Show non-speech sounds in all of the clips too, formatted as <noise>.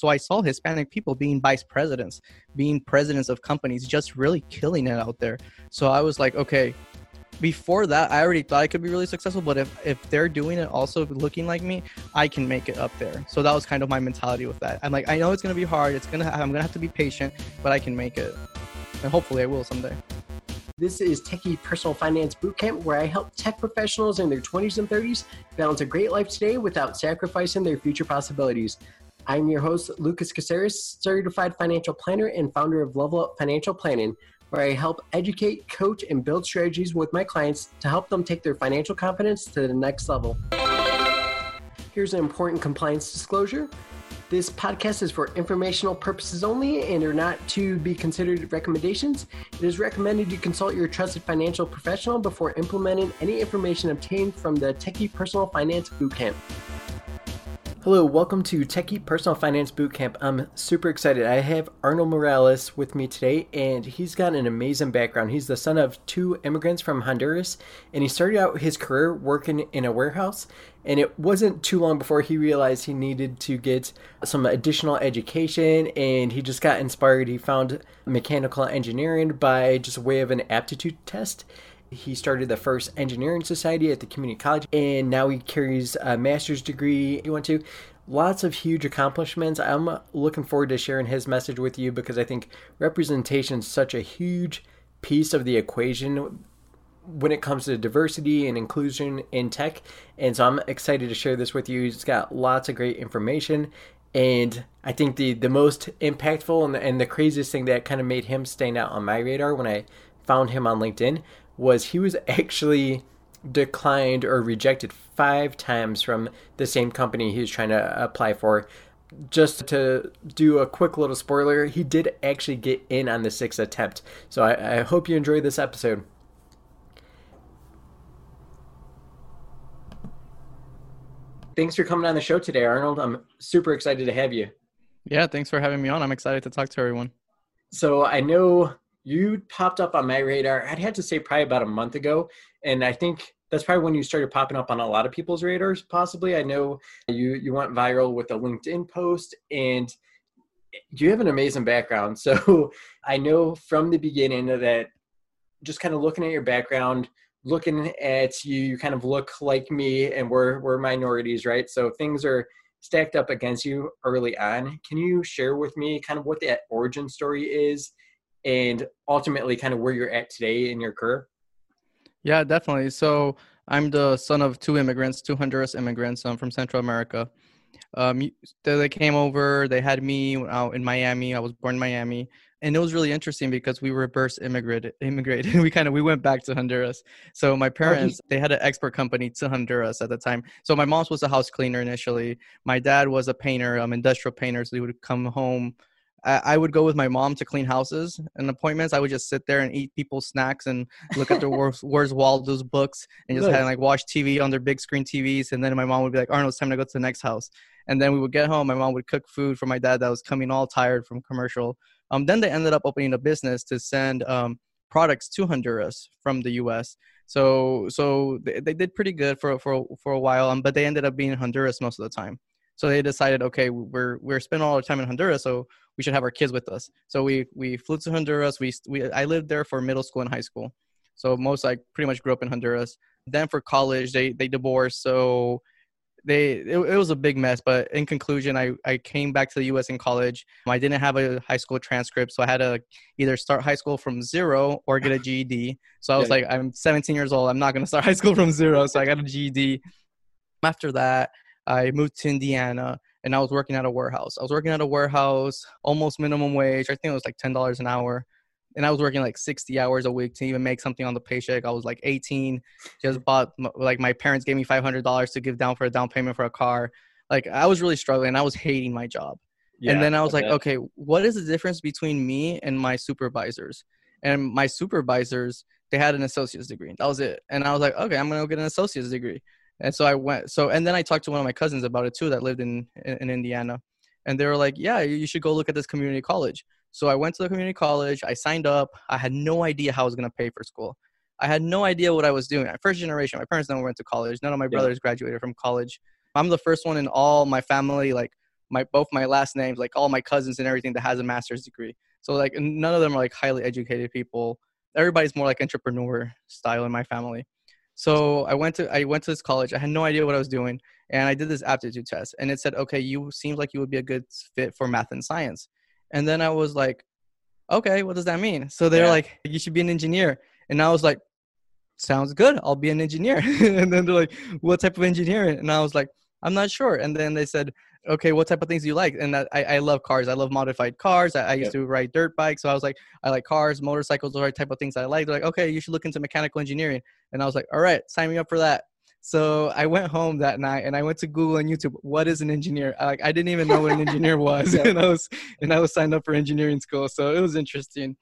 So I saw Hispanic people being vice presidents, being presidents of companies, just really killing it out there. So I was like, okay, before that, I already thought I could be really successful. But if if they're doing it also looking like me, I can make it up there. So that was kind of my mentality with that. I'm like, I know it's gonna be hard. It's gonna I'm gonna have to be patient, but I can make it, and hopefully I will someday. This is Techie Personal Finance Bootcamp, where I help tech professionals in their 20s and 30s balance a great life today without sacrificing their future possibilities. I'm your host, Lucas Caceres, certified financial planner and founder of Level Up Financial Planning, where I help educate, coach, and build strategies with my clients to help them take their financial confidence to the next level. Here's an important compliance disclosure. This podcast is for informational purposes only and are not to be considered recommendations. It is recommended you consult your trusted financial professional before implementing any information obtained from the Techie Personal Finance Bootcamp. Hello, welcome to Techie Personal Finance Bootcamp. I'm super excited. I have Arnold Morales with me today, and he's got an amazing background. He's the son of two immigrants from Honduras, and he started out his career working in a warehouse. And it wasn't too long before he realized he needed to get some additional education, and he just got inspired. He found mechanical engineering by just a way of an aptitude test he started the first engineering society at the community college, and now he carries a master's degree. He went to lots of huge accomplishments. I'm looking forward to sharing his message with you because I think representation is such a huge piece of the equation when it comes to diversity and inclusion in tech. And so I'm excited to share this with you. He's got lots of great information. And I think the, the most impactful and the, and the craziest thing that kind of made him stand out on my radar when I found him on LinkedIn was he was actually declined or rejected five times from the same company he was trying to apply for. Just to do a quick little spoiler, he did actually get in on the sixth attempt. So I, I hope you enjoyed this episode. Thanks for coming on the show today, Arnold. I'm super excited to have you. Yeah, thanks for having me on. I'm excited to talk to everyone. So I know you popped up on my radar. I'd had to say probably about a month ago, and I think that's probably when you started popping up on a lot of people's radars. Possibly, I know you you went viral with a LinkedIn post, and you have an amazing background. <laughs> So I know from the beginning that just kind of looking at your background, looking at you, you kind of look like me, and we're we're minorities, right? So things are stacked up against you early on. Can you share with me kind of what that origin story is? And ultimately kind of where you're at today in your career? Yeah, definitely. So I'm the son of two immigrants, two Honduras immigrants. I'm from Central America. Um, they came over. They had me out in Miami. I was born in Miami, and it was really interesting because we were reverse immigrated. Immigrated. <laughs> we kind of we went back to Honduras. So my parents they had an export company to Honduras at the time. So my mom was a house cleaner initially. My dad was a painter, um, industrial painter. So he would come home I, would go with my mom to clean houses and appointments. I would just sit there and eat people's snacks and look at the <laughs> Where's, Waldo's books and just kind of like watch TV on their big screen TVs. And then my mom would be like, Arnold, it's time to go to the next house. And then we would get home. My mom would cook food for my dad that was coming all tired from commercial. Um, then they ended up opening a business to send um, products to Honduras from the U.S. So so they, they did pretty good for for for a while, um, but they ended up being in Honduras most of the time. So they decided, okay, we're we're spending all our time in Honduras, so we should have our kids with us. So we we flew to Honduras. We we I lived there for middle school and high school. So most I pretty much grew up in Honduras. Then for college, they they divorced. So they it, it, was a big mess but in conclusion I, I came back to the us in college i didn't have a high school transcript so i had to either start high school from zero or get a <laughs> ged so i was yeah. like i'm 17 years old i'm not going to start <laughs> high school from zero so i got a ged after that i moved to indiana and I was working at a warehouse. I was working at a warehouse, almost minimum wage. I think it was like ten dollars an hour, and I was working like sixty hours a week to even make something on the paycheck. I was like eighteen, just <laughs> bought like my parents gave me five hundred dollars to give down for a down payment for a car. Like I was really struggling. I was hating my job. Yeah, and then I was like, okay, what is the difference between me and my supervisors? And my supervisors, they had an associate's degree. That was it. And I was like, okay, I'm gonna go get an associate's degree. And so I went. So and then I talked to one of my cousins about it too that lived in in, in Indiana, and they were like, "Yeah, you should go look at this community college." So I went to the community college. I signed up. I had no idea how I was going to pay for school. I had no idea what I was doing. First generation. My parents never went to college. None of my brothers graduated from college. I'm the first one in all my family, like my both my last names, like all my cousins and everything that has a master's degree. So like none of them are like highly educated people. Everybody's more like entrepreneur style in my family. So I went to I went to this college. I had no idea what I was doing, and I did this aptitude test, and it said, "Okay, you seem like you would be a good fit for math and science." And then I was like, "Okay, what does that mean?" So they're yeah. like, "You should be an engineer," and I was like, "Sounds good. I'll be an engineer." <laughs> and then they're like, "What type of engineering?" And I was like, "I'm not sure." And then they said, okay, what type of things do you like? And that, I, I love cars. I love modified cars. I, I used to ride dirt bikes. So I was like, I like cars, motorcycles, right type of things I like. They're like, okay, you should look into mechanical engineering. And I was like, all right, sign me up for that. So I went home that night and I went to Google and YouTube. What is an engineer? Like I didn't even know what an engineer <laughs> was, <laughs> and I was and I was signed up for engineering school. So it was interesting.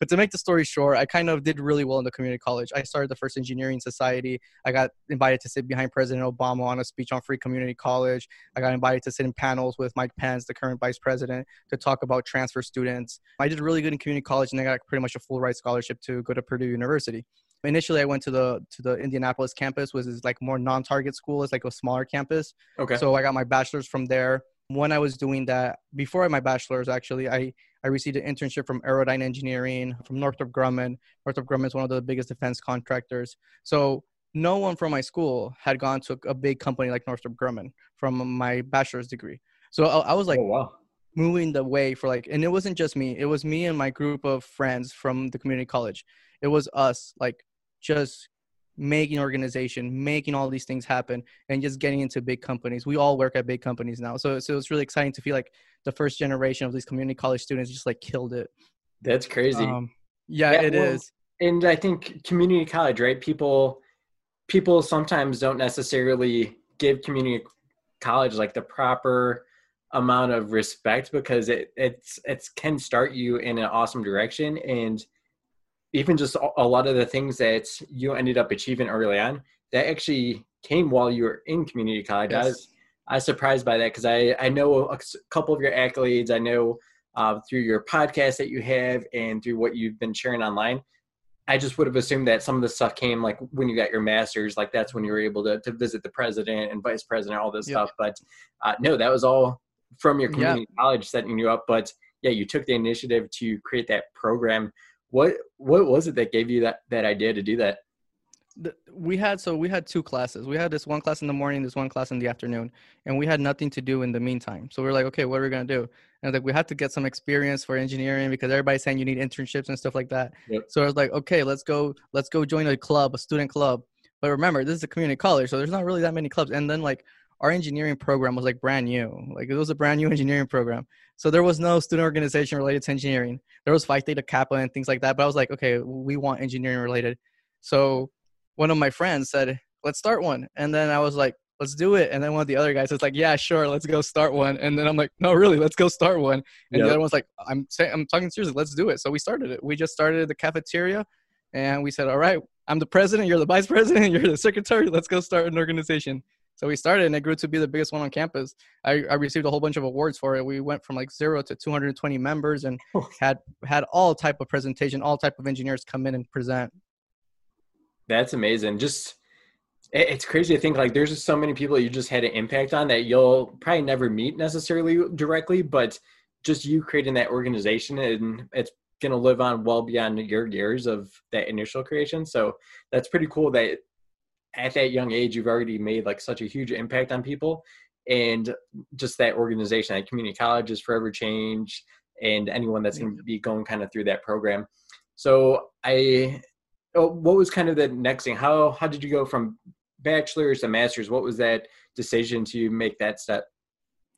But to make the story short, I kind of did really well in the community college. I started the first engineering society. I got invited to sit behind President Obama on a speech on free community college. I got invited to sit in panels with Mike Pence, the current vice president, to talk about transfer students. I did really good in community college and I got pretty much a full ride scholarship to go to Purdue University. Initially, I went to the to the Indianapolis campus, which is like more non-target school. It's like a smaller campus. Okay. So I got my bachelor's from there. When I was doing that, before my bachelor's, actually, I I received an internship from Aerodyne Engineering from Northrop Grumman. Northrop Grumman is one of the biggest defense contractors. So no one from my school had gone to a big company like Northrop Grumman from my bachelor's degree. So I, I was like, oh, wow. moving the way for like, and it wasn't just me. It was me and my group of friends from the community college. It was us like just making organization, making all these things happen, and just getting into big companies. We all work at big companies now, so so it's really exciting to feel like the first generation of these community college students just like killed it. That's crazy. Um, yeah, yeah, it well, is. And I think community college, right? People people sometimes don't necessarily give community college like the proper amount of respect because it it's it's can start you in an awesome direction and even just a lot of the things that you ended up achieving early on that actually came while you were in community college. Yes. I was I was surprised by that because I I know a couple of your accolades. I know uh, through your podcast that you have and through what you've been sharing online. I just would have assumed that some of the stuff came like when you got your master's, like that's when you were able to, to visit the president and vice president, all this yep. stuff. But uh, no, that was all from your community yep. college setting you up. But yeah, you took the initiative to create that program what what was it that gave you that that idea to do that? we had so we had two classes. We had this one class in the morning, this one class in the afternoon, and we had nothing to do in the meantime. So we are like, okay, what are we gonna do? And like we had to get some experience for engineering because everybody's saying you need internships and stuff like that. Yep. So I was like, okay, let's go, let's go join a club, a student club. But remember, this is a community college, so there's not really that many clubs. And then like our engineering program was like brand new. Like it was a brand new engineering program. So there was no student organization related to engineering. There was Phi Theta Kappa and things like that. But I was like, okay, we want engineering related. So one of my friends said, let's start one. And then I was like, let's do it. And then one of the other guys was like, yeah, sure, let's go start one. And then I'm like, no, really, let's go start one. And yep. the other one's like, I'm saying, I'm talking seriously, let's do it. So we started it. We just started the cafeteria and we said, all right, I'm the president, you're the vice president, <laughs> you're the secretary. Let's go start an organization. So we started and it grew to be the biggest one on campus. I, I received a whole bunch of awards for it. We went from like zero to 220 members and <laughs> had had all type of presentation, all type of engineers come in and present. That's amazing. Just it's crazy to think like there's just so many people you just had an impact on that you'll probably never meet necessarily directly, but just you creating that organization and it's going to live on well beyond your years of that initial creation. So that's pretty cool that at that young age you've already made like such a huge impact on people. And just that organization that community college is forever change and anyone that's going to mm-hmm. be going kind of through that program. So i oh, what was kind of the next thing? How how did you go from bachelor's to master's? What was that decision to make that step?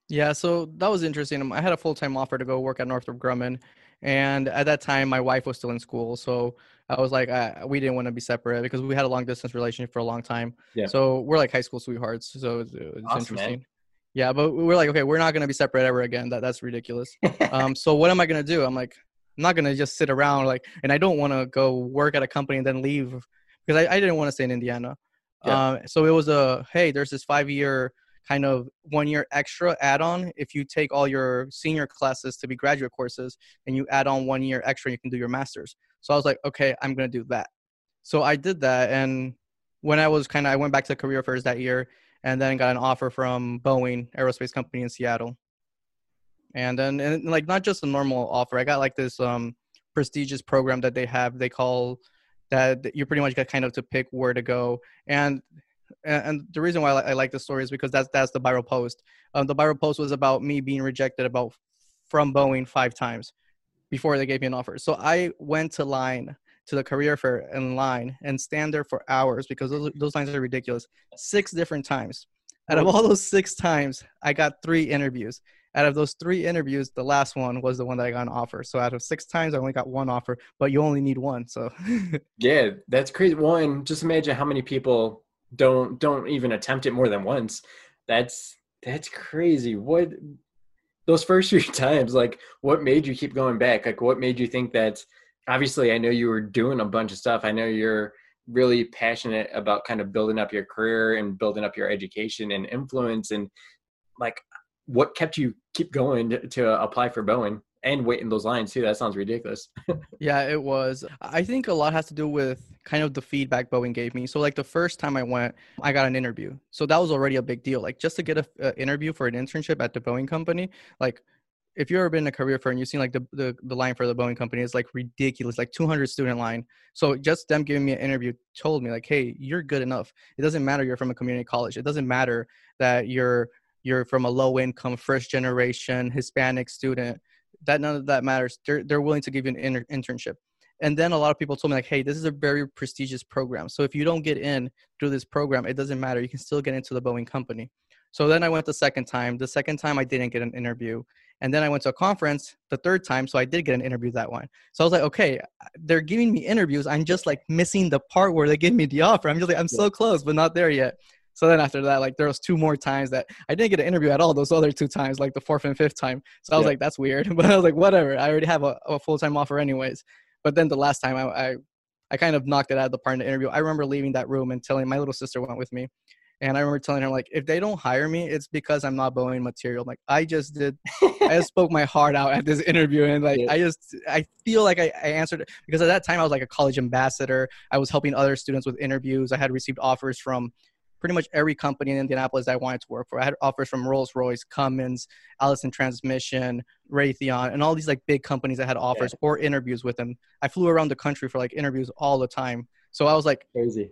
Yeah so that was interesting. I had a full-time offer to go work at northrop grumman and at that time my wife was still in school. So i was like I, we didn't want to be separate because we had a long distance relationship for a long time yeah. so we're like high school sweethearts so it's, it's awesome, interesting man. yeah but we're like okay we're not going to be separate ever again that that's ridiculous <laughs> um so what am i going to do i'm like i'm not going to just sit around like and i don't want to go work at a company and then leave because i, I didn't want to stay in indiana yeah. um so it was a hey there's this five year kind of one year extra add on if you take all your senior classes to be graduate courses and you add on one year extra, you can do your master's. So I was like, okay, I'm going to do that. So I did that. And when I was kind of, I went back to career fairs that year and then got an offer from Boeing Aerospace Company in Seattle. and then and like not just a normal offer. I got like this um prestigious program that they have. They call that you pretty much get kind of to pick where to go and and the reason why I like the story is because that's that's the viral post. Um, the viral post was about me being rejected about from Boeing five times before they gave me an offer. So I went to line to the career fair in line and stand there for hours because those, those lines are ridiculous. Six different times. Out of all those six times, I got three interviews. Out of those three interviews, the last one was the one that I got an offer. So out of six times, I only got one offer, but you only need one. So <laughs> yeah, that's crazy. One, just imagine how many people don't don't even attempt it more than once. That's that's crazy. What those first <laughs> few times, like what made you keep going back? Like what made you think that obviously I know you were doing a bunch of stuff. I know you're really passionate about kind of building up your career and building up your education and influence and like what kept you keep going to, to apply for Boeing? And wait in those lines too. That sounds ridiculous. <laughs> yeah, it was. I think a lot has to do with kind of the feedback Boeing gave me. So like the first time I went, I got an interview. So that was already a big deal. Like just to get an interview for an internship at the Boeing company, like if you've ever been a career fair and you've seen like the, the, the line for the Boeing company, is like ridiculous, like 200 student line. So just them giving me an interview told me like, hey, you're good enough. It doesn't matter you're from a community college. It doesn't matter that you're you're from a low income first generation Hispanic student that none of that matters. They're they're willing to give you an inter- internship. And then a lot of people told me like, hey, this is a very prestigious program. So if you don't get in through this program, it doesn't matter. You can still get into the Boeing company. So then I went the second time. The second time I didn't get an interview. And then I went to a conference the third time. So I did get an interview that one. So I was like, okay, they're giving me interviews. I'm just like missing the part where they give me the offer. I'm just like, I'm so close, but not there yet. So then after that, like there was two more times that I didn't get an interview at all. Those other two times, like the fourth and fifth time. So I was yeah. like, that's weird. <laughs> But I was like, whatever. I already have a, a full time offer anyways. But then the last time I, I, I kind of knocked it out of the park in the interview. I remember leaving that room and telling my little sister went with me. And I remember telling her like, if they don't hire me, it's because I'm not Boeing material. Like I just did, I just spoke my heart out at this interview, and like yeah. I just, I feel like I, I answered it because at that time I was like a college ambassador. I was helping other students with interviews. I had received offers from pretty much every company in Indianapolis I wanted to work for. I had offers from Rolls Royce, Cummins, Allison Transmission, Raytheon, and all these like big companies that had offers yeah. or interviews with them. I flew around the country for like interviews all the time. So I was like, crazy.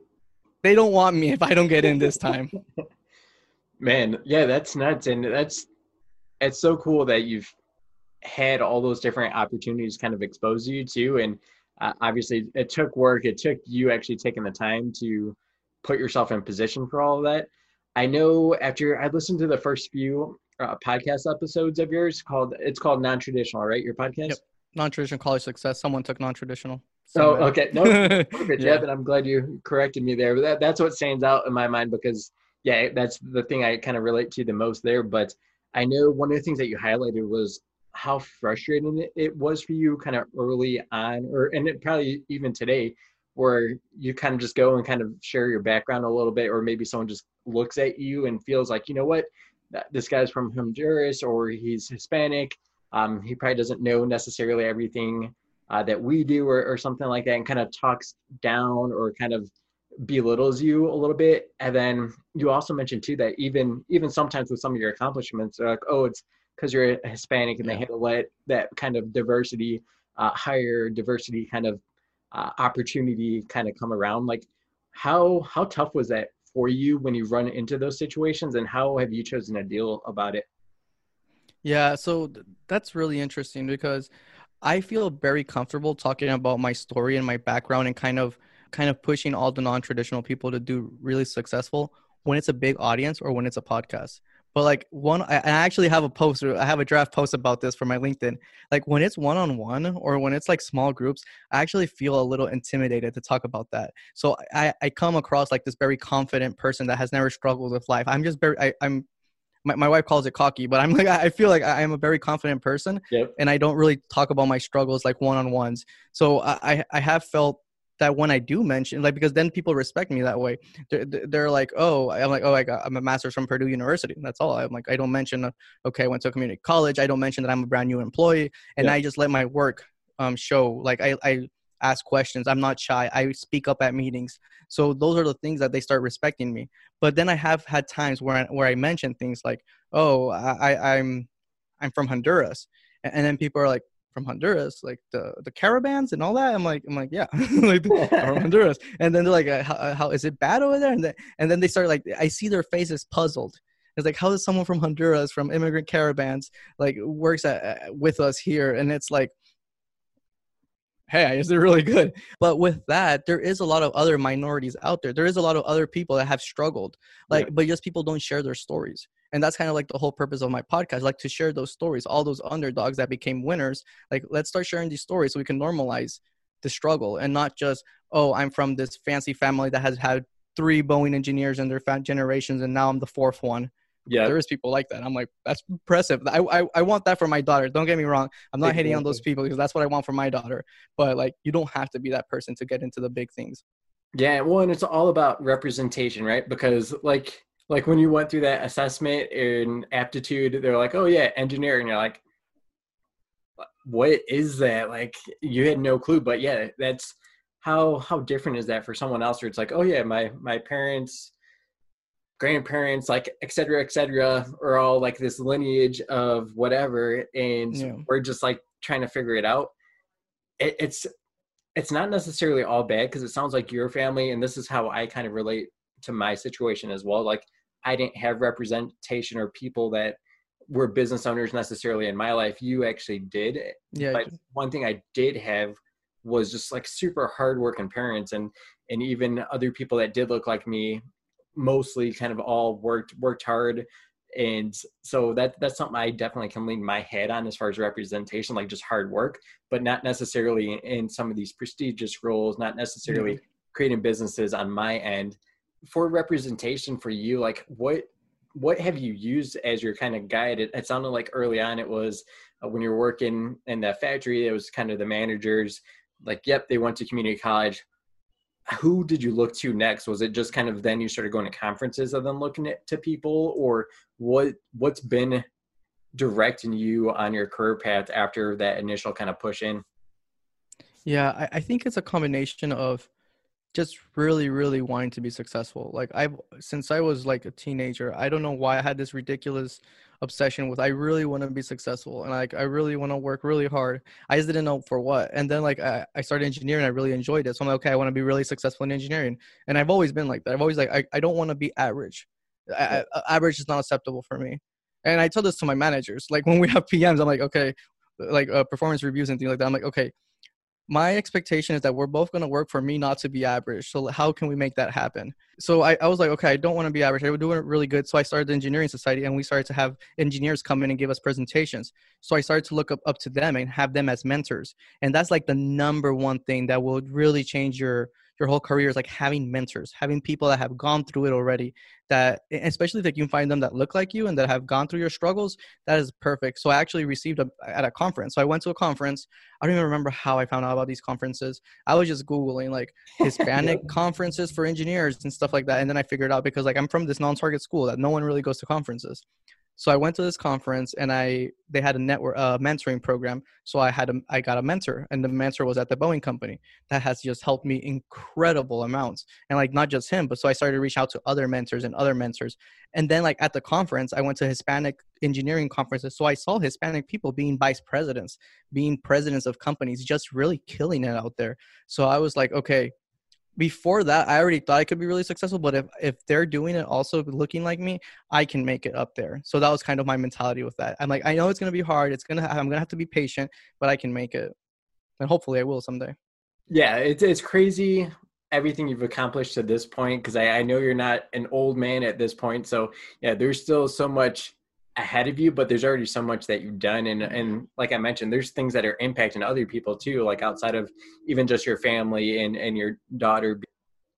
They don't want me if I don't get in this time. <laughs> Man, yeah, that's nuts, and that's it's so cool that you've had all those different opportunities kind of expose you to, and uh, obviously it took work. It took you actually taking the time to put yourself in position for all of that. I know after I listened to the first few uh, podcast episodes of yours called it's called non-traditional, right? Your podcast. Yep. Non-traditional college success. Someone took non-traditional. So, oh, okay. <laughs> No, perfect. yeah. yeah, but I'm glad you corrected me there. But that, that's what stands out in my mind because yeah, that's the thing I kind of relate to the most there. But I know one of the things that you highlighted was how frustrating it was for you kind of early on or and it probably even today where you kind of just go and kind of share your background a little bit, or maybe someone just looks at you and feels like, you know what, this guy's from Honduras or he's Hispanic. Um, he probably doesn't know necessarily everything uh, that we do or, or something like that and kind of talks down or kind of belittles you a little bit and then you also mentioned too that even even sometimes with some of your accomplishments they're like oh it's because you're a hispanic and yeah. they had to let that kind of diversity uh, higher diversity kind of uh, opportunity kind of come around like how how tough was that for you when you run into those situations and how have you chosen to deal about it? Yeah so th- that's really interesting because i feel very comfortable talking about my story and my background and kind of kind of pushing all the non-traditional people to do really successful when it's a big audience or when it's a podcast but like one, I, actually have a post. or I have a draft post about this for my LinkedIn. Like when it's one on one or when it's like small groups, I actually feel a little intimidated to talk about that. So I, I come across like this very confident person that has never struggled with life. I'm just very, I, I'm my, my wife calls it cocky, but I'm <laughs> like, I feel like I am a very confident person yep. and I don't really talk about my struggles like one on ones. So I, I have felt that when I do mention, like, because then people respect me that way. They're, they're like, oh, I'm like, oh, I got, I'm a master's from Purdue University. That's all. I'm like, I don't mention, okay, I went to a community college. I don't mention that I'm a brand new employee, and yeah. I just let my work um, show. Like, I, I ask questions. I'm not shy. I speak up at meetings. So those are the things that they start respecting me. But then I have had times where I, where I mention things like, oh, I, I'm I'm from Honduras. And then people are like, from Honduras, like the the caravans and all that. I'm like, I'm like, yeah, <laughs> like from <laughs> Honduras. And then they're like, uh, how, uh, how is it bad over there? And then and then they start like, I see their faces puzzled. It's like, how does someone from Honduras, from immigrant caravans, like works at, with us here? And it's like, hey, is it really good? But with that, there is a lot of other minorities out there. There is a lot of other people that have struggled, like, yeah. but just people don't share their stories. And that's kind of like the whole purpose of my podcast, like to share those stories, all those underdogs that became winners. Like, let's start sharing these stories so we can normalize the struggle and not just, oh, I'm from this fancy family that has had three Boeing engineers in their generations, and now I'm the fourth one yeah there is people like that i'm like that's impressive I, I i want that for my daughter don't get me wrong i'm not exactly. hating on those people because that's what i want for my daughter but like you don't have to be that person to get into the big things yeah well and it's all about representation right because like like when you went through that assessment in aptitude they're like oh yeah engineer and you're like what is that like you had no clue but yeah that's how how different is that for someone else where it's like oh yeah my my parents grandparents, like et cetera, et cetera, are all like this lineage of whatever, and yeah. we're just like trying to figure it out. It, it's it's not necessarily all bad because it sounds like your family, and this is how I kind of relate to my situation as well. Like I didn't have representation or people that were business owners necessarily in my life. You actually did. Yeah. But one thing I did have was just like super hardworking parents and and even other people that did look like me mostly kind of all worked worked hard and so that that's something i definitely can lean my head on as far as representation like just hard work but not necessarily in, some of these prestigious roles not necessarily mm-hmm. creating businesses on my end for representation for you like what what have you used as your kind of guide it, it sounded like early on it was uh, when you're working in that factory it was kind of the managers like yep they went to community college who did you look to next? Was it just kind of then you started going to conferences and then looking at to people, or what what's been directing you on your career path after that initial kind of push in? Yeah, I, I think it's a combination of just really really wanting to be successful. Like i've since i was like a teenager i don't know why i had this ridiculous obsession with i really want to be successful and like i really want to work really hard. I just didn't know for what and then like I, I started engineering i really enjoyed it so i'm like okay i want to be really successful in engineering and i've always been like that i've always like i, I don't want to be average. I, I, average is not acceptable for me and i tell this to my managers like <laughs> when we have pms i'm like okay like uh, performance reviews and things like that i'm like okay my expectation is that we're both going to work for me not to be average. So how can we make that happen? So I, I was like, okay, I don't want to be average. I was doing it really good. So I started the engineering society and we started to have engineers come in and give us presentations. So I started to look up, up to them and have them as mentors. And that's like the number one thing that will really change your your whole career is like having mentors, having people that have gone through it already. That especially if you find them that look like you and that have gone through your struggles, that is perfect. So I actually received a, at a conference. So I went to a conference. I don't even remember how I found out about these conferences. I was just googling like <laughs> Hispanic conferences for engineers and stuff like that, and then I figured out because like I'm from this non-target school that no one really goes to conferences. So I went to this conference and I they had a network uh, mentoring program. So I had a I got a mentor and the mentor was at the Boeing company that has just helped me incredible amounts. And like not just him, but so I started to reach out to other mentors and other mentors. And then like at the conference, I went to Hispanic engineering conferences. So I saw Hispanic people being vice presidents, being presidents of companies, just really killing it out there. So I was like, okay, before that i already thought i could be really successful but if if they're doing it also looking like me i can make it up there. So that was kind of my mentality with that. I'm like i know it's to be hard. It's to i'm to have to be patient but i can make it. And hopefully i will someday. Yeah it's, it's crazy everything you've accomplished to this point because I, I know you're not an old man at this point. So yeah there's still so much ahead of you but there's already so much that you've done and and mm-hmm. like i mentioned there's things that are impacting other people too like outside of even just your family and and your daughter.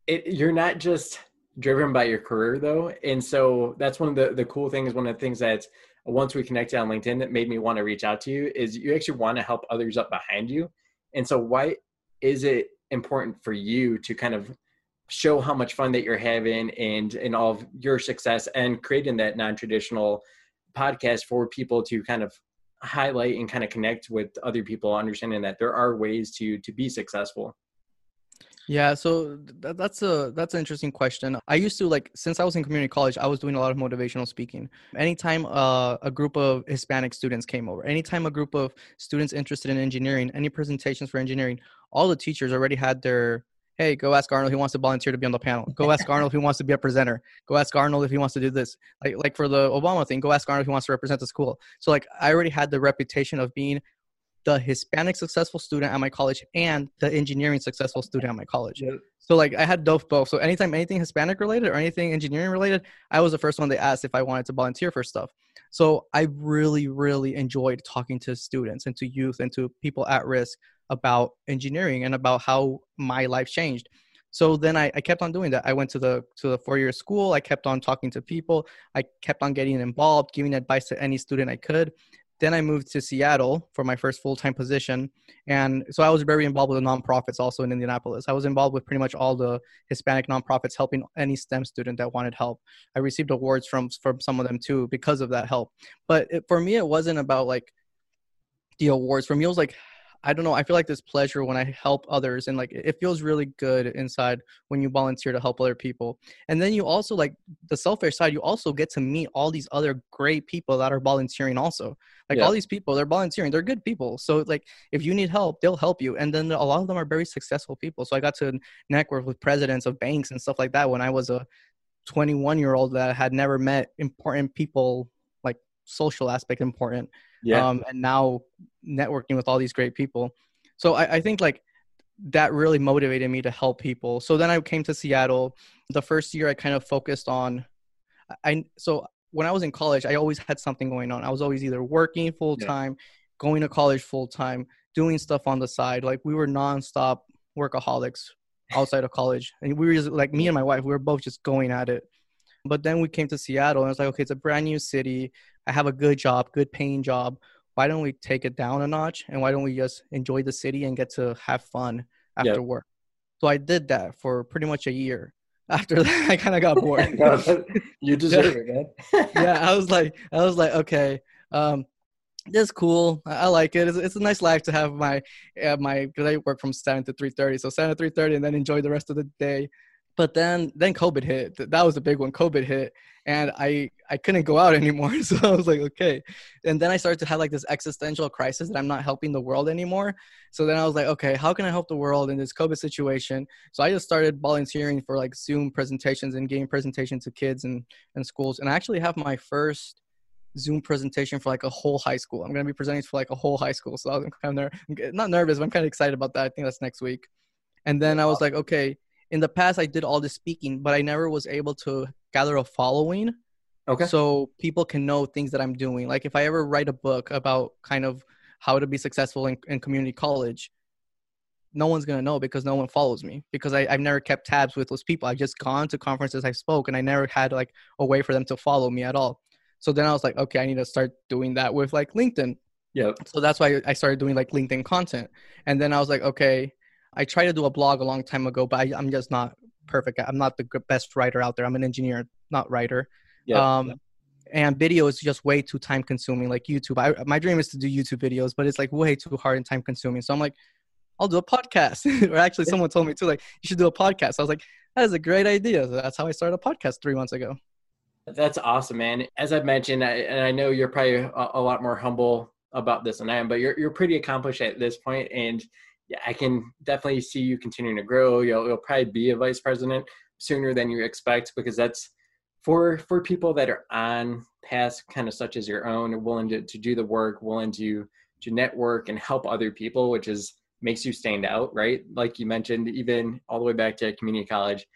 It, you're not just driven by your career though and so that's one of the the cool things one of the things that once we connected on linkedin that made me want to reach out to you is you actually want to help others up behind you. And so why is it important for you to kind of show how much fun that you're having and and all of your success and creating that non-traditional podcast for people to kind of highlight and kind of connect with other people understanding that there are ways to to be successful Yeah, so th- that's a that's an interesting question. I used to like since I was in community college, I was doing a lot of motivational speaking. Anytime uh, a group of Hispanic students came over, anytime a group of students interested in engineering, any presentations for engineering, all the teachers already had their hey, go ask Arnold He wants to volunteer to be on the panel. Go ask Arnold if he wants to be a presenter. Go ask Arnold if he wants to do this. Like like for the Obama thing, go ask Arnold if he wants to represent the school. So like I already had the reputation of being the Hispanic successful student at my college and the engineering successful student at my college. Yep. So like I had both both. So anytime anything Hispanic related or anything engineering related, I was the first one they asked if I wanted to volunteer for stuff. So I really, really enjoyed talking to students and to youth and to people at risk about engineering and about how my life changed. So then I, I kept on doing that. I went to the to the four year school. I kept on talking to people. I kept on getting involved, giving advice to any student I could. Then I moved to Seattle for my first full time position. And so I was very involved with the nonprofits also in Indianapolis. I was involved with pretty much all the Hispanic nonprofits helping any STEM student that wanted help. I received awards from, from some of them too because of that help. But it, for me, it wasn't about like the awards. For me, it was like I don't know. I feel like this pleasure when I help others, and like it feels really good inside when you volunteer to help other people. And then you also like the selfish side. You also get to meet all these other great people that are volunteering. Also, like yeah. all these people, they're volunteering. They're good people. So like if you need help, they'll help you. And then a lot of them are very successful people. So I got to network with presidents of banks and stuff like that when I was a 21 year old that had never met important people like social aspect important yeah. Um, and now networking with all these great people. So I, I think like that really motivated me to help people. So then I came to Seattle. The first year I kind of focused on I so when I was in college, I always had something going on. I was always either working full time, yeah. going to college full time, doing stuff on the side. Like we were nonstop workaholics outside of college. And we were just like me and my wife, we were both just going at it. But then we came to Seattle and it's like, okay, it's a brand new city. I have a good job, good paying job. Why don't we take it down a notch? And why don't we just enjoy the city and get to have fun after yep. work? So I did that for pretty much a year. <laughs> After that, I kind of got bored. <laughs> you <laughs> deserve it, man. yeah, I was like, I was like, okay, um, is cool. I, like it. It's, it's, a nice life to have my uh, my because I work from seven to three thirty, so seven to three thirty, and then enjoy the rest of the day but then then covid hit. That was a big one. Covid hit and i i couldn't go out <laughs> anymore. So i was like okay. And then i started to have like this existential crisis that i'm not helping the world anymore. So then i was like okay how can i help the world in this covid situation? So i just started volunteering for like zoom presentations and giving presentations to kids and and schools. And i actually have my first Zoom presentation for like a whole high school. I'm gonna be presenting for like a whole high school, so I'm kind of ner- not nervous, but I'm kind of excited about that. I think that's next week. And then I was like, okay, in the past I did all the speaking, but I never was able to gather a following. Okay. So people can know things that I'm doing. Like if I ever write a book about kind of how to be successful in, in community college, no one's gonna know because no one follows me because I, I've never kept tabs with those people. I've just gone to conferences I spoke and I never had like a way for them to follow me at all. So then I was like, okay, I need to start doing that with like LinkedIn. Yeah. So that's why I started doing like LinkedIn content. And then I was like, okay, I tried to do a blog a long time ago, but I, am just not perfect. I'm not the best writer out there. I'm an engineer, not writer. Yeah. Um, and video is just way too time consuming. Like YouTube, I, my dream is to do YouTube videos, but it's like way too hard and time consuming. So I'm like, I'll do a podcast. <laughs> or actually, someone told me too, like you should do a podcast. I was like, that is a great idea. So that's how I started a podcast three months ago. That's awesome, man. As I've mentioned, I, and I know you're probably a, a lot more humble about this than I am, but you're you're pretty accomplished at this point, and yeah, I can definitely see you continuing to grow. You'll, you'll probably be a vice president sooner than you expect because that's for for people that are on paths kind of such as your own, willing to, to do the work, willing to to network and help other people, which is makes you stand out, right? Like you mentioned, even all the way back to community college,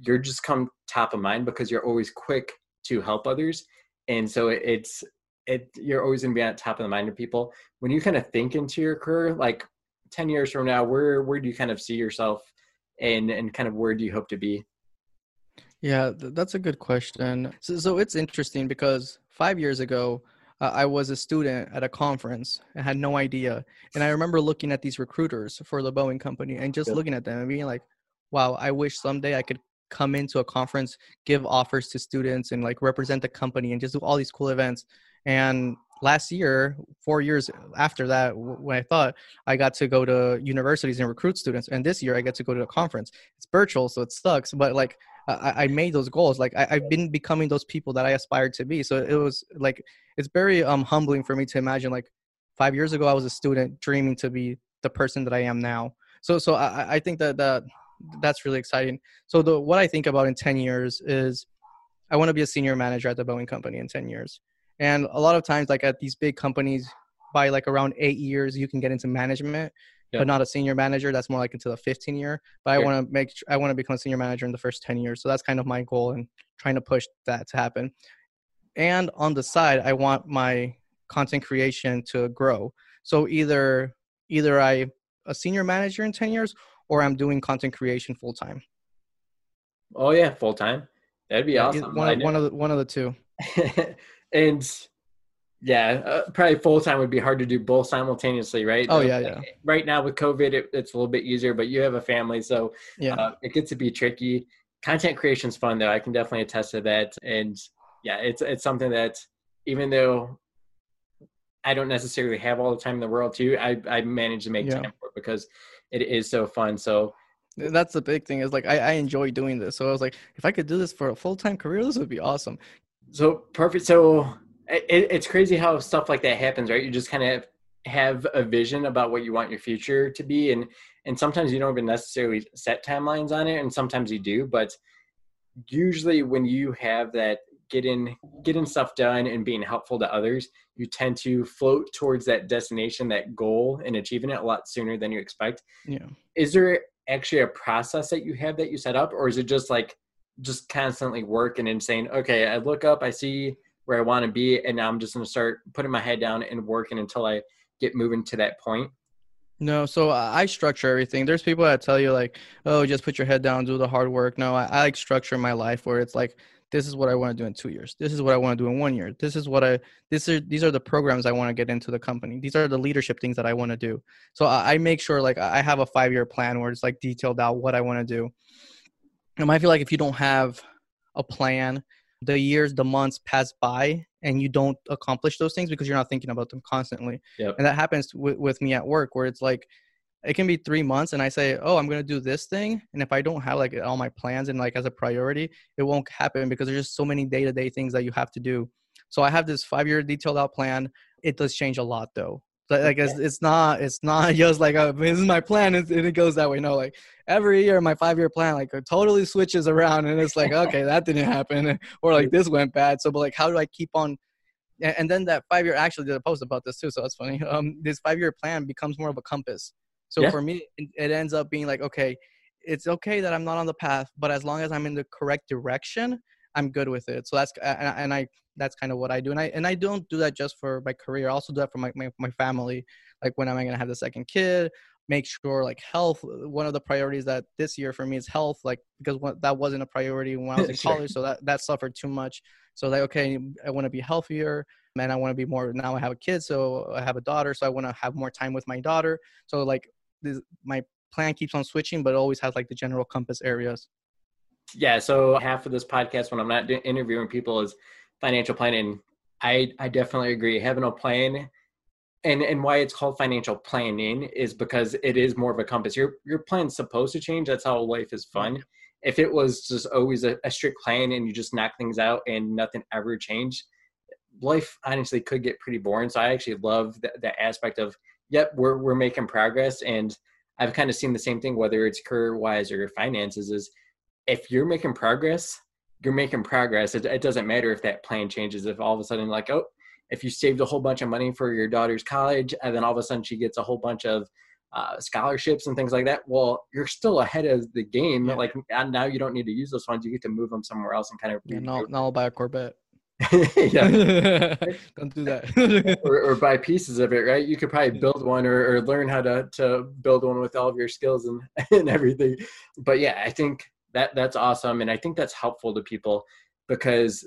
you're just come top of mind because you're always quick to help others, and so it's it you're always going to be on top of the mind of people. When you kind of think into your career, like 10 years from now where where do you kind of see yourself and and kind of where do you hope to be? Yeah that's a good question. So, so it's interesting because five years ago uh, i was a student at a conference. And had no idea. And i remember looking at these recruiters for the boeing company and just looking at them and being like wow i wish someday i could come into a conference give offers to students and like represent the company and just do all these cool events. And last year, four years after that, when I thought I got to go to universities and recruit students, and this year I get to go to a conference. It's virtual, so it sucks, but like I, I made those goals. Like I, have been becoming those people that I aspired to be. So it was like it's very um humbling for me to imagine. Like five years ago, I was a student dreaming to be the person that I am now. So so I, I think that that that's really exciting. So the what I think about in ten years is I want to be a senior manager at the Boeing company in ten years. And a lot of times, like at these big companies, by like around eight years, you can get into management yeah. but not a senior manager. That's more like into the 15 year. But I want to make I want to become a senior manager in the first 10 years. So that's kind of my goal and trying to push that to happen. And on the side, I want my content creation to grow. So either either I a senior manager in 10 years or I'm doing content creation full time. Oh yeah, full time. That'd be awesome. One, one of the one of the two. <laughs> and yeah, uh, probably full time would be hard to do both simultaneously, right? Oh yeah, yeah. Right now with COVID, it, it's a little bit easier, but you have a family, so yeah, uh, it gets to be tricky. Content creation is fun though. I can definitely attest to that, and yeah, it's it's something that even though I don't necessarily have all the time in the world too, I I manage to make yeah. time for it because it is so fun. So that's the big thing is like I, I enjoy doing this. So I was like, if I could do this for a full time career, this would be awesome. So perfect. So it, it's crazy how stuff like that happens, right? You just kind of have a vision about what you want your future to be, and and sometimes you don't even necessarily set timelines on it, and sometimes you do. But usually, when you have that getting getting stuff done and being helpful to others, you tend to float towards that destination, that goal, and achieving it a lot sooner than you expect. Yeah. Is there actually a process that you have that you set up, or is it just like just constantly working and saying, okay, I look up, I see where I want to be, and now I'm just going to start putting my head down and working until I get moving to that point? No, so I structure everything. There's people that tell you like, "Oh, just put your head down, do the hard work." No, I, I like structure my life where it's like, this is what I want to do in two years. This is what I want to do in one year. This is what I. This are these are the programs I want to get into the company. These are the leadership things that I want to do. So I, I make sure like I have a five year plan where it's like detailed out what I want to do. And I feel like if you don't have a plan the years, the months pass by and you don't accomplish those things because you're not thinking about them constantly. Yep. And that happens with, with me at work where it's like, it can be three months and I say, oh, I'm going to do this thing. And if I don't have like all my plans and like as a priority, it won't happen because there's just so many day to day things that you have to do. So I have this five year detailed out plan. It does change a lot though like it's, it's not it's not <laughs> just like oh, this is my plan and it goes that way. No like every year my five year plan like totally switches around and it's like okay that didn't happen <laughs> or like this went bad. So but like how do i keep on and then that five year actually did a post about this too so that's funny. <laughs> Um this five year plan becomes more of a compass. So yeah. for me it ends up being like okay it's okay that i'm not on the path but as long as i'm in the correct direction i'm good with it so that's and, and i that's kind of what I do. And I and I don't do that just for my career. I also do that for my, my, my family. Like when am I gonna have the second kid? Make sure like health. Uh, one of the priorities that this year for me is health. Like because that wasn't a priority when I was <laughs> in sure. college, so that that suffered too much. So like okay, I want to be healthier, and I want to be more. Now I have a kid, so I have a daughter, so I want to have more time with my daughter. So like this, my plan keeps on switching, but always has like the general compass areas. Yeah. So half of this podcast when I'm not interviewing people is financial planning. I I definitely agree. Having a plan and and why it's called financial planning is because it is more of a compass. Your your plan's supposed to change. That's how life is fun. If it was just always a, a strict plan and you just knock things out and nothing ever changed, life honestly could get pretty boring. So I actually love that, that aspect of yep, we're we're making progress and I've kind of seen the same thing whether it's career wise or your finances is if you're making progress, you're making progress. It, it doesn't matter if that plan changes. If all of a sudden, like, oh, if you saved a whole bunch of money for your daughter's college, and then all of a sudden she gets a whole bunch of uh, scholarships and things like that, well, you're still ahead of the game. Yeah. Like now, you don't need to use those funds. You get to move them somewhere else and kind of. Yeah, now, now I'll buy a Corvette. <laughs> <laughs> yeah, don't do that. <laughs> or, or, buy pieces of it, right? You could probably build one or, or learn how to to build one with all of your skills and and everything. But yeah, I think that that's awesome and i think that's helpful to people because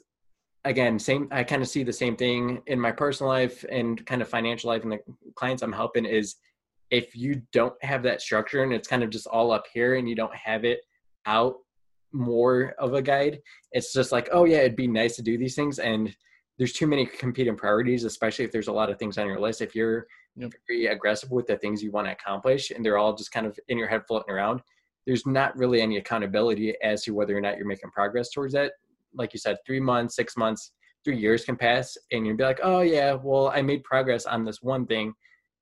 again same i kind of see the same thing in my personal life and kind of financial life and the clients i'm helping is if you don't have that structure and it's kind of just all up here and you don't have it out more of a guide it's just like oh yeah it'd be nice to do these things and there's too many competing priorities, especially if there's a lot of things on your list. If you're yep. very aggressive with the things you want to accomplish and they're all just kind of in your head floating around, there's not really any accountability as to whether or not you're making progress towards that. Like you said, three months, six months, three years can pass and you'll be like, oh yeah, well, I made progress on this one thing,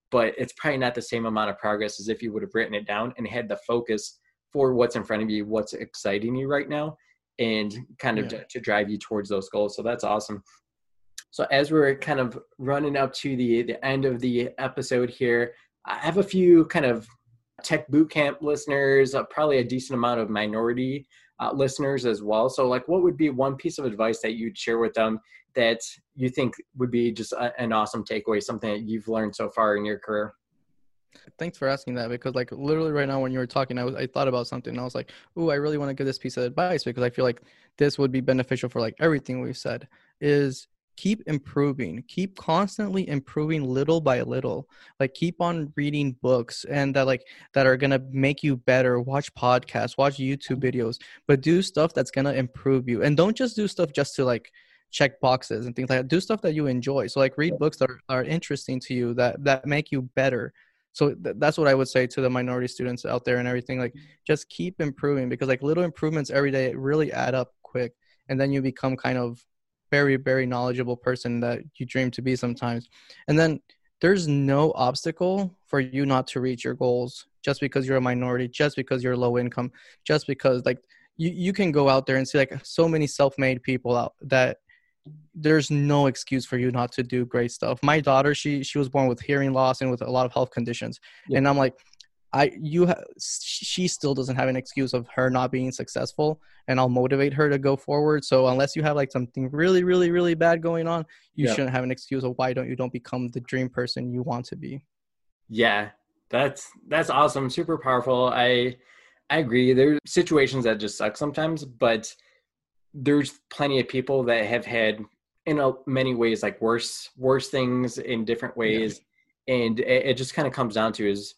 but it's probably not the same amount of progress as if you would have written it down and had the focus for what's in front of you, what's exciting you right now, and kind of yeah. to, to drive you towards those goals. So that's awesome. So as we're kind of running up to the the end of the episode here, I have a few kind of tech bootcamp listeners, uh, probably a decent amount of minority uh, listeners as well. So, like, what would be one piece of advice that you'd share with them that you think would be just a, an awesome takeaway, something that you've learned so far in your career? Thanks for asking that because, like, literally right now when you were talking, I was I thought about something and I was like, "Oh, I really want to give this piece of advice because I feel like this would be beneficial for like everything we've said." Is keep improving keep constantly improving little by little. Like keep on reading books and that like that are gonna make you better. Watch podcasts watch youtube videos but do stuff that's gonna improve you. And don't just do stuff just to like check boxes and things like that. Do stuff that you enjoy. So like read books that are, are interesting to you that that make you better. So th- that's what i would say to the minority students out there and everything like mm-hmm. just keep improving because like little improvements every day really add up quick and then you become kind of very very knowledgeable person that you dream to be sometimes. And then there's no obstacle for you not to reach your goals just because you're a minority just because you're low income just because like you, you can go out there and see like so many self-made people out that there's no excuse for you not to do great stuff. My daughter she she was born with hearing loss and with a lot of health conditions. Yeah. and i'm like I you ha- she still doesn't have an excuse of her not being successful, and I'll motivate her to go forward. So unless you have like something really, really, really bad going on, you yeah. shouldn't have an excuse of why don't you don't become the dream person you want to be. Yeah, that's that's awesome, super powerful. I I agree. There's situations that just suck sometimes, but there's plenty of people that have had in a, many ways like worse worse things in different ways, yeah. and it, it just kind of comes down to is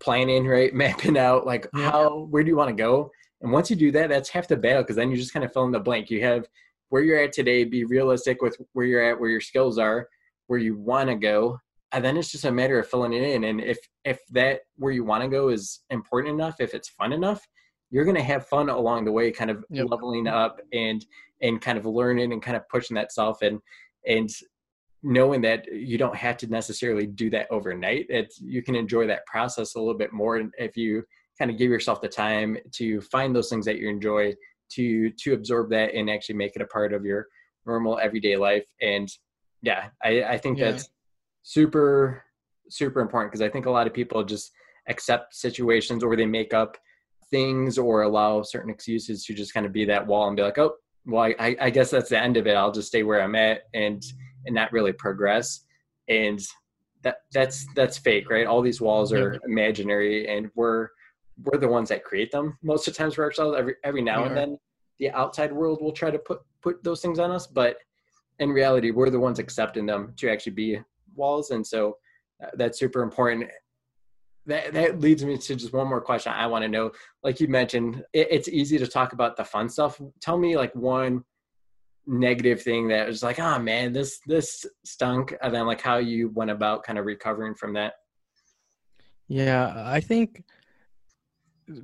planning, right? <laughs> Mapping out like yeah. how where do you want to go? And once you do that, that's half the battle because then you just kind of fill in the blank. You have where you're at today, be realistic with where you're at, where your skills are, where you want to go, and then it's just a matter of filling it in. And if if that where you want to go is important enough, if it's fun enough, you're going to have fun along the way, kind of yep. leveling up and and kind of learning and kind of pushing that self and and knowing that you don't have to necessarily do that overnight it's you can enjoy that process a little bit more if you kind of give yourself the time to find those things that you enjoy to to absorb that and actually make it a part of your normal everyday life and yeah i i think yeah. that's super super important because i think a lot of people just accept situations or they make up things or allow certain excuses to just kind of be that wall and be like oh well I, I guess that's the end of it i'll just stay where i'm at and and not really progress. And that that's that's fake right? All these walls are yeah. imaginary and we're we're the ones that create them most of the times for ourselves. Every every now we and then the outside world will try to put put those things on us but in reality we're the ones accepting them to actually be walls and so uh, that's super important. That that leads me to just one more question i want to know. Like you mentioned it, it's easy to talk about the fun stuff. Tell me like one negative thing that was like, oh man, this this stunk, and then like how you went about kind of recovering from that. Yeah, I think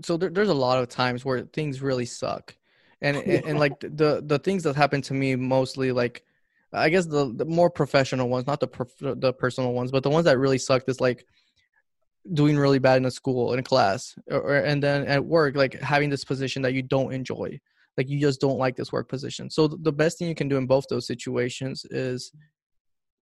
so. There, there's a lot of times where things really suck, and <laughs> and, and like the the things that happen to me mostly like. I guess the, the more professional ones, not the prof- the personal ones, but the ones that really sucked is like doing really bad in a school in a class, or and then at work, like having this position that you don't enjoy, like you just don't like this work position. So the best thing you can do in both those situations is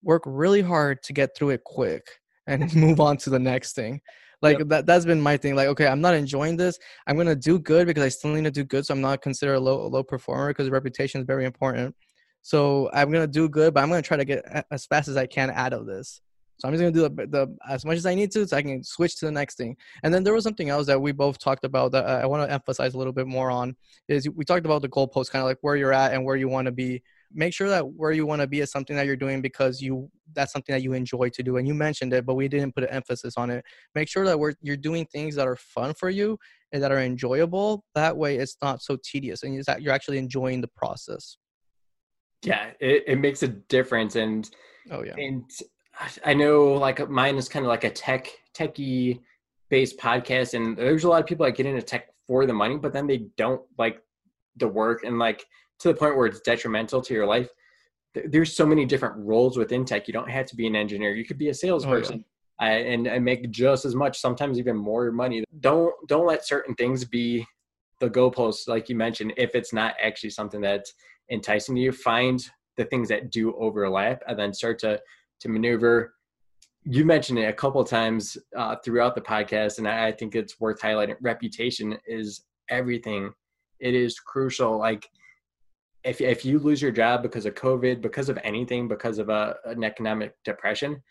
work really hard to get through it quick and <laughs> move on to the next thing. Like yep. that that's been my thing like okay i'm not enjoying this. I'm gonna do good because i still need to do good so i'm not considered a low a low performer because reputation is very important. So i'm gonna do good but i'm gonna try to get as fast as i can out of this so I'm just gonna do the, the, as much as I need to, so I can switch to the next thing. And then there was something else that we both talked about that I want to emphasize a little bit more on. Is we talked about the goalpost, kind of like where you're at and where you want to be. Make sure that where you want to be is something that you're doing because you that's something that you enjoy to do. And you mentioned it, but we didn't put an emphasis on it. Make sure that we're you're doing things that are fun for you and that are enjoyable. That way, it's not so tedious, and that you're actually enjoying the process. Yeah, it, it makes a difference. And Oh yeah. and I know like mine is kind of like a tech techie based podcast, and there's a lot of people that get into tech for the money, but then they don't like the work and like to the point where it's detrimental to your life. There's so many different roles within tech. You don't have to be an engineer. You could be a salesperson. Oh, yeah. Uh, and, and make just as much, sometimes even more money. Don't don't let certain things be the goalposts, like you mentioned. If it's not actually something that's enticing to you, find the things that do overlap and then start to to maneuver. You mentioned it a couple times uh, throughout the podcast and I, think it's worth highlighting. Reputation is everything. It is crucial. Like if, if you lose your job because of covid because of anything because of a, an economic depression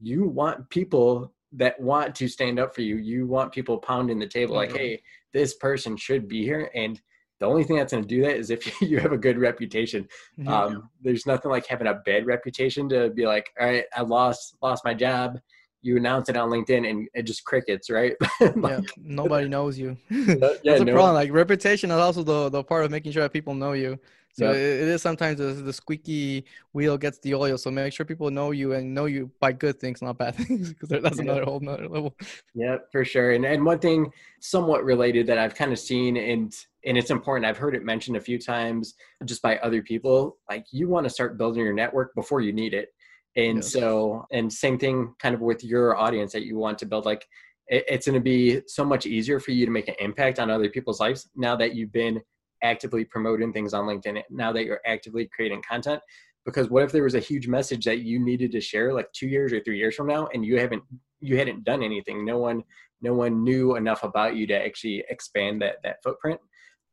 you want people that want to stand up for you. You want people pounding the table mm-hmm. like hey this person should be here and the only thing that's going to do that is if <laughs> you have a good reputation. Mm-hmm. Um, there's nothing like having a bad reputation to be like, all right, I lost lost my job. You announce it on LinkedIn and it just crickets, right? <laughs> like, yeah, nobody knows you. <laughs> yeah, that's a no. problem. Like reputation is also the the part of making sure that people know you. So yep. it is sometimes the, the squeaky wheel gets the oil. So make sure people know you and know you by good things, not bad things, because that's another whole another level. Yeah, for sure. And and one thing somewhat related that I've kind of seen and and it's important. I've heard it mentioned a few times just by other people. Like you want to start building your network before you need it. And yes. so and same thing kind of with your audience that you want to build. Like it, it's going to be so much easier for you to make an impact on other people's lives now that you've been actively promoting things on LinkedIn now that you're actively creating content. Because what if there was a huge message that you needed to share like two years or three years from now and you haven't you hadn't done anything. No one no one knew enough about you to actually expand that that footprint.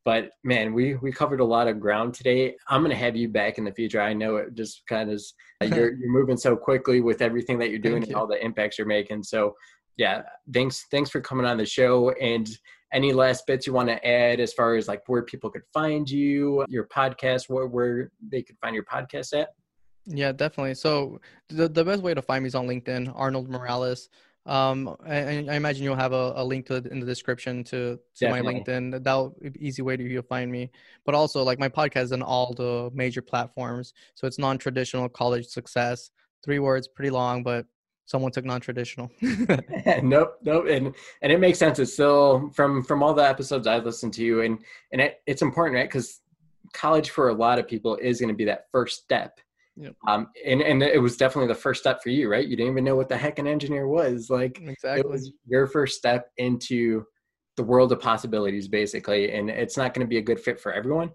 But man, we we covered a lot of ground today. I'm gonna have you back in the future. I know it just kind of <laughs> you're you're moving so quickly with everything that you're doing and all the impacts you're making. So yeah, thanks thanks for coming on the show and any last bits you want to add as far as like where people could find you, your podcast, where where they could find your podcast at? Yeah, definitely. So the the best way to find me is on LinkedIn, Arnold Morales. Um, I, I imagine you'll have a, a link to in the description to, to my LinkedIn. That'll easy way to you'll find me. But also like my podcast is on all the major platforms. So it's non-traditional college success. Three words, pretty long, but someone took non-traditional. <laughs> <laughs> nope, nope, and and it makes sense. It's still from from all the episodes I've listened to, and and it, it's important, right? Because college for a lot of people is going to be that first step. Yep. Um, and and it was definitely the first step for you, right? You didn't even know what the heck an engineer was. Like exactly. it was your first step into the world of possibilities, basically. And it's not going to be a good fit for everyone,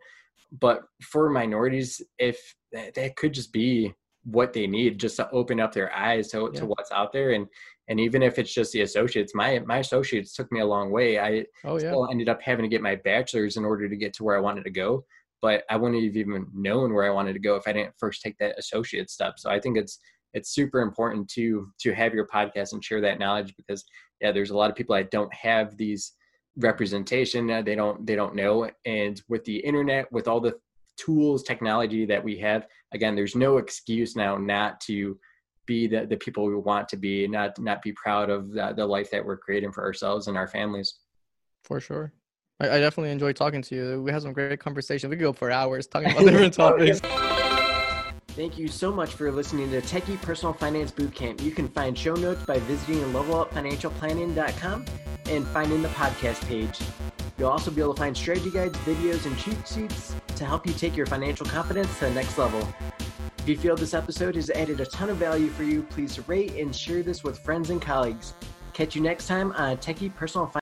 but for minorities, if that could just be what they need just to open up their eyes to, yeah. to what's out there and and even if it's just the associates my my associates took me a long way i oh, yeah. still ended up having to get my bachelor's in order to get to where i wanted to go but i wouldn't have even known where i wanted to go if i didn't first take that associate step so i think it's it's super important to to have your podcast and share that knowledge because yeah there's a lot of people that don't have these representation they don't they don't know and with the internet with all the tools, technology that we have. Again, there's no excuse now not to be the, the people we want to be, not not be proud of the, the life that we're creating for ourselves and our families. For sure. I, I definitely enjoyed talking to you. We had some great conversations. We could go for hours talking about <laughs> different oh, topics. Thank you so much for listening to Techie Personal Finance Bootcamp. You can find show notes by visiting levelupfinancialplanning.com and finding the podcast page. You'll also be able to find strategy guides, videos, and cheat sheets to help you take your financial confidence to the next level. If you feel this episode has added a ton of value for you, please rate and share this with friends and colleagues. Catch you next time on Techie Personal Finance.